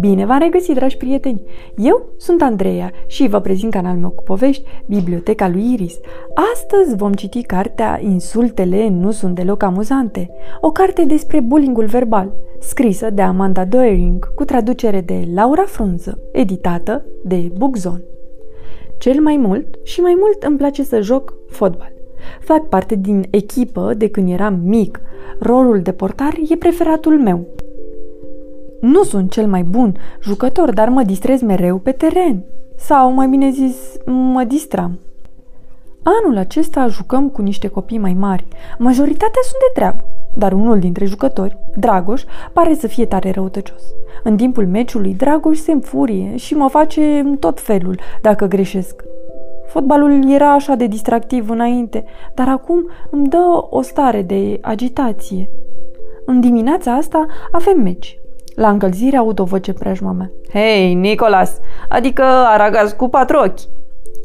Bine v-am regăsit, dragi prieteni! Eu sunt Andreea și vă prezint canalul meu cu povești, Biblioteca lui Iris. Astăzi vom citi cartea Insultele nu sunt deloc amuzante, o carte despre bullyingul verbal, scrisă de Amanda Doering, cu traducere de Laura Frunză, editată de Bookzone. Cel mai mult și mai mult îmi place să joc fotbal. Fac parte din echipă de când eram mic. Rolul de portar e preferatul meu, nu sunt cel mai bun jucător, dar mă distrez mereu pe teren. Sau, mai bine zis, mă distram. Anul acesta jucăm cu niște copii mai mari. Majoritatea sunt de treabă, dar unul dintre jucători, Dragoș, pare să fie tare răutăcios. În timpul meciului, Dragoș se înfurie și mă face în tot felul dacă greșesc. Fotbalul era așa de distractiv înainte, dar acum îmi dă o stare de agitație. În dimineața asta avem meci. La încălzire aud o voce preajma mea. Hei, Nicolas, adică aragaz cu patru ochi.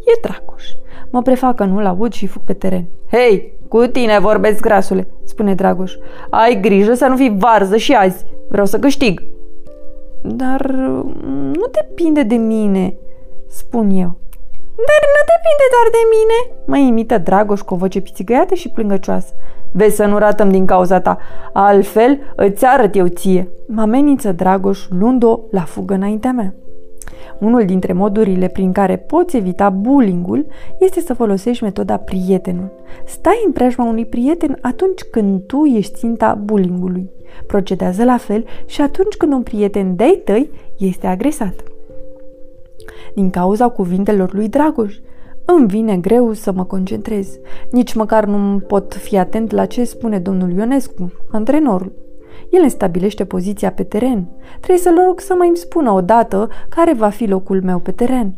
E Dragoș. Mă prefac că nu-l aud și fug pe teren. Hei, cu tine vorbesc, grasule, spune Dragoș. Ai grijă să nu fii varză și azi. Vreau să câștig. Dar nu depinde de mine, spun eu. Dar nu depinde doar de mine, mă imită Dragoș cu o voce pițigăiată și plângăcioasă. Vezi să nu ratăm din cauza ta, altfel îți arăt eu ție. Mă amenință Dragoș luând-o la fugă înaintea mea. Unul dintre modurile prin care poți evita bullyingul este să folosești metoda prietenul. Stai în preajma unui prieten atunci când tu ești ținta bullyingului. Procedează la fel și atunci când un prieten de-ai tăi este agresat. Din cauza cuvintelor lui Dragoș, îmi vine greu să mă concentrez. Nici măcar nu pot fi atent la ce spune domnul Ionescu, antrenorul. El îmi stabilește poziția pe teren. Trebuie să-l rog să mai îmi spună odată care va fi locul meu pe teren.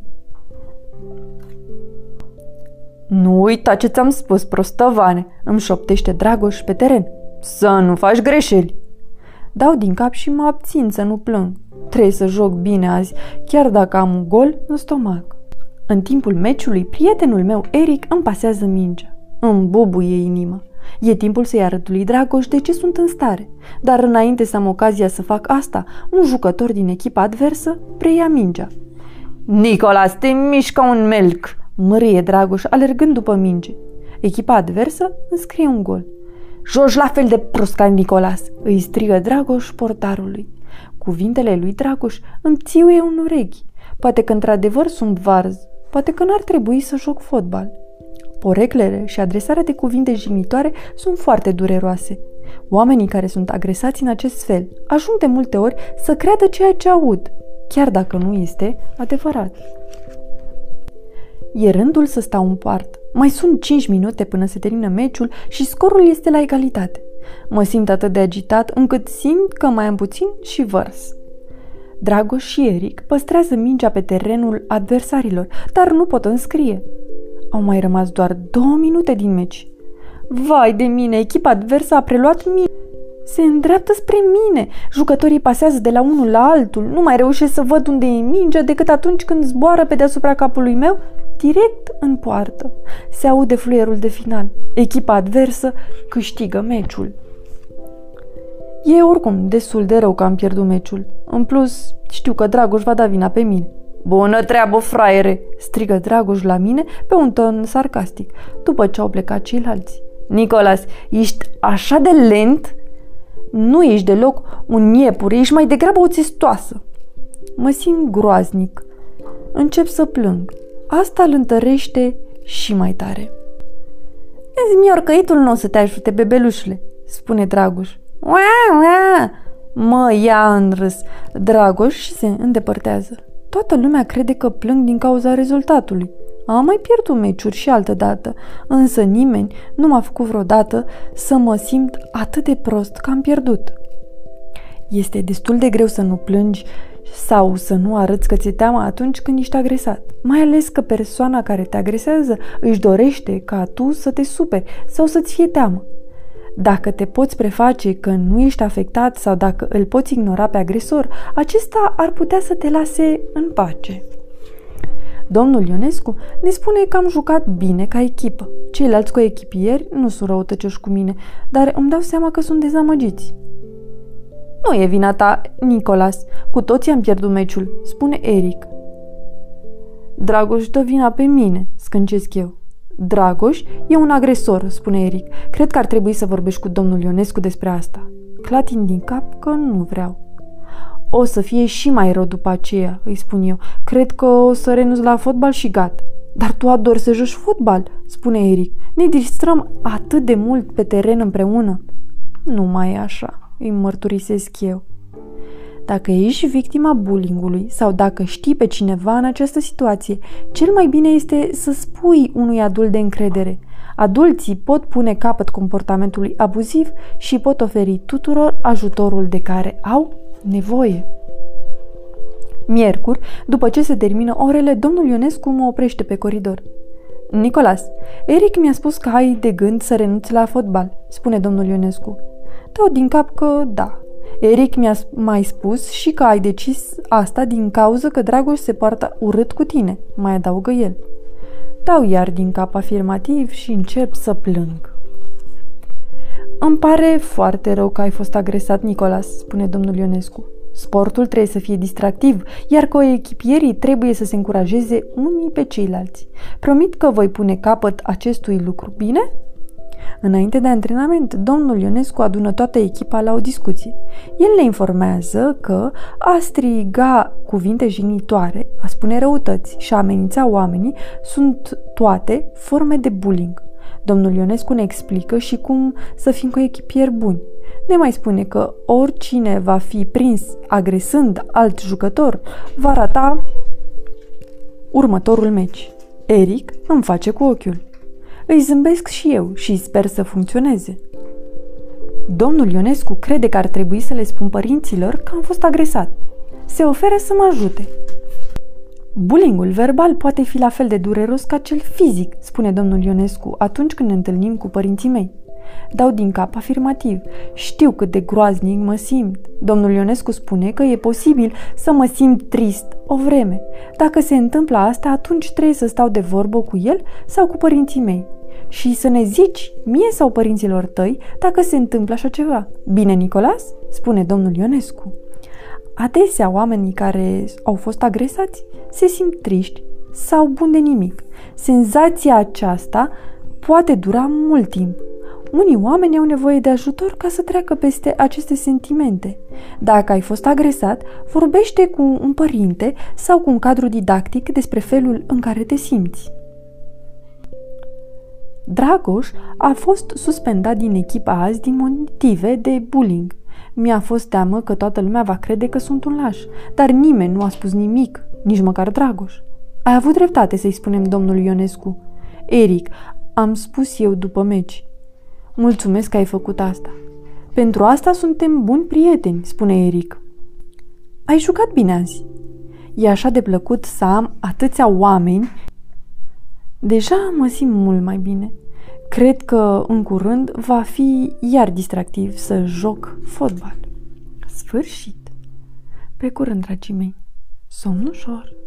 Nu uita ce ți-am spus, prostăvane, îmi șoptește Dragoș pe teren. Să nu faci greșeli. Dau din cap și mă abțin să nu plâng. Trebuie să joc bine azi, chiar dacă am un gol în stomac. În timpul meciului, prietenul meu, Eric, îmi pasează mingea. Îmi bubuie inima. E timpul să-i arăt lui Dragoș de ce sunt în stare. Dar înainte să am ocazia să fac asta, un jucător din echipa adversă preia mingea. Nicolas, te mișcă un melc! Mărie Dragoș, alergând după minge. Echipa adversă înscrie un gol. Joci la fel de prost ca Nicolas, îi strigă Dragoș portarului. Cuvintele lui Dragoș îmi țiuie un urechi. Poate că într-adevăr sunt varz, Poate că n-ar trebui să joc fotbal. Poreclele și adresarea de cuvinte jignitoare sunt foarte dureroase. Oamenii care sunt agresați în acest fel ajung de multe ori să creadă ceea ce aud, chiar dacă nu este adevărat. E rândul să stau în poartă. Mai sunt 5 minute până se termină meciul și scorul este la egalitate. Mă simt atât de agitat încât simt că mai am puțin și vărs. Dragoș și Eric păstrează mingea pe terenul adversarilor, dar nu pot înscrie. Au mai rămas doar două minute din meci. Vai de mine, echipa adversă a preluat mine. Se îndreaptă spre mine. Jucătorii pasează de la unul la altul. Nu mai reușesc să văd unde e mingea decât atunci când zboară pe deasupra capului meu, direct în poartă. Se aude fluierul de final. Echipa adversă câștigă meciul. E oricum destul de rău că am pierdut meciul. În plus, știu că Dragoș va da vina pe mine. Bună treabă, fraiere!" strigă Dragoș la mine pe un ton sarcastic, după ce au plecat ceilalți. Nicolas, ești așa de lent? Nu ești deloc un iepure, ești mai degrabă o țestoasă. Mă simt groaznic. Încep să plâng. Asta îl întărește și mai tare. Îți căitul nu o să te ajute, bebelușule, spune Dragoș. Ua, ua! Mă ia în râs. Dragoș și se îndepărtează. Toată lumea crede că plâng din cauza rezultatului. Am mai pierdut meciuri și altă dată, însă nimeni nu m-a făcut vreodată să mă simt atât de prost că am pierdut. Este destul de greu să nu plângi sau să nu arăți că ți-e teamă atunci când ești agresat. Mai ales că persoana care te agresează își dorește ca tu să te superi sau să-ți fie teamă. Dacă te poți preface că nu ești afectat sau dacă îl poți ignora pe agresor, acesta ar putea să te lase în pace. Domnul Ionescu ne spune că am jucat bine ca echipă. Ceilalți coechipieri nu sunt răutăcioși cu mine, dar îmi dau seama că sunt dezamăgiți. Nu e vina ta, Nicolas. Cu toții am pierdut meciul, spune Eric. Dragoș dă vina pe mine, scâncesc eu. Dragoș e un agresor, spune Eric. Cred că ar trebui să vorbești cu domnul Ionescu despre asta. Clatin din cap că nu vreau. O să fie și mai rău după aceea, îi spun eu. Cred că o să renunț la fotbal și gata. Dar tu adori să joci fotbal, spune Eric. Ne distrăm atât de mult pe teren împreună. Nu mai e așa, îi mărturisesc eu. Dacă ești victima bullyingului sau dacă știi pe cineva în această situație, cel mai bine este să spui unui adult de încredere. Adulții pot pune capăt comportamentului abuziv și pot oferi tuturor ajutorul de care au nevoie. Miercuri, după ce se termină orele, domnul Ionescu mă oprește pe coridor. Nicolas, Eric mi-a spus că ai de gând să renunți la fotbal, spune domnul Ionescu. Dau din cap că da. Eric mi-a mai spus și că ai decis asta din cauza că Dragoș se poartă urât cu tine, mai adaugă el. Dau iar din cap afirmativ și încep să plâng. Îmi pare foarte rău că ai fost agresat, Nicolas, spune domnul Ionescu. Sportul trebuie să fie distractiv, iar coechipierii trebuie să se încurajeze unii pe ceilalți. Promit că voi pune capăt acestui lucru, bine? Înainte de antrenament, domnul Ionescu adună toată echipa la o discuție. El le informează că a striga cuvinte jignitoare, a spune răutăți și a amenința oamenii sunt toate forme de bullying. Domnul Ionescu ne explică și cum să fim coechipieri buni. Ne mai spune că oricine va fi prins agresând alt jucător va rata următorul meci. Eric îmi face cu ochiul. Îi zâmbesc și eu și sper să funcționeze. Domnul Ionescu crede că ar trebui să le spun părinților că am fost agresat. Se oferă să mă ajute. Bullyingul verbal poate fi la fel de dureros ca cel fizic, spune domnul Ionescu atunci când ne întâlnim cu părinții mei. Dau din cap afirmativ. Știu cât de groaznic mă simt. Domnul Ionescu spune că e posibil să mă simt trist o vreme. Dacă se întâmplă asta, atunci trebuie să stau de vorbă cu el sau cu părinții mei. Și să ne zici, mie sau părinților tăi, dacă se întâmplă așa ceva. Bine, Nicolas? spune domnul Ionescu. Adesea oamenii care au fost agresați se simt triști sau bun de nimic. Senzația aceasta poate dura mult timp. Unii oameni au nevoie de ajutor ca să treacă peste aceste sentimente. Dacă ai fost agresat, vorbește cu un părinte sau cu un cadru didactic despre felul în care te simți. Dragoș a fost suspendat din echipa azi din motive de bullying. Mi-a fost teamă că toată lumea va crede că sunt un laș, dar nimeni nu a spus nimic, nici măcar Dragoș. Ai avut dreptate să-i spunem domnul Ionescu. Eric, am spus eu după meci. Mulțumesc că ai făcut asta. Pentru asta suntem buni prieteni, spune Eric. Ai jucat bine azi. E așa de plăcut să am atâția oameni. Deja mă simt mult mai bine. Cred că în curând va fi iar distractiv să joc fotbal. Sfârșit. Pe curând, dragii mei. Somn ușor.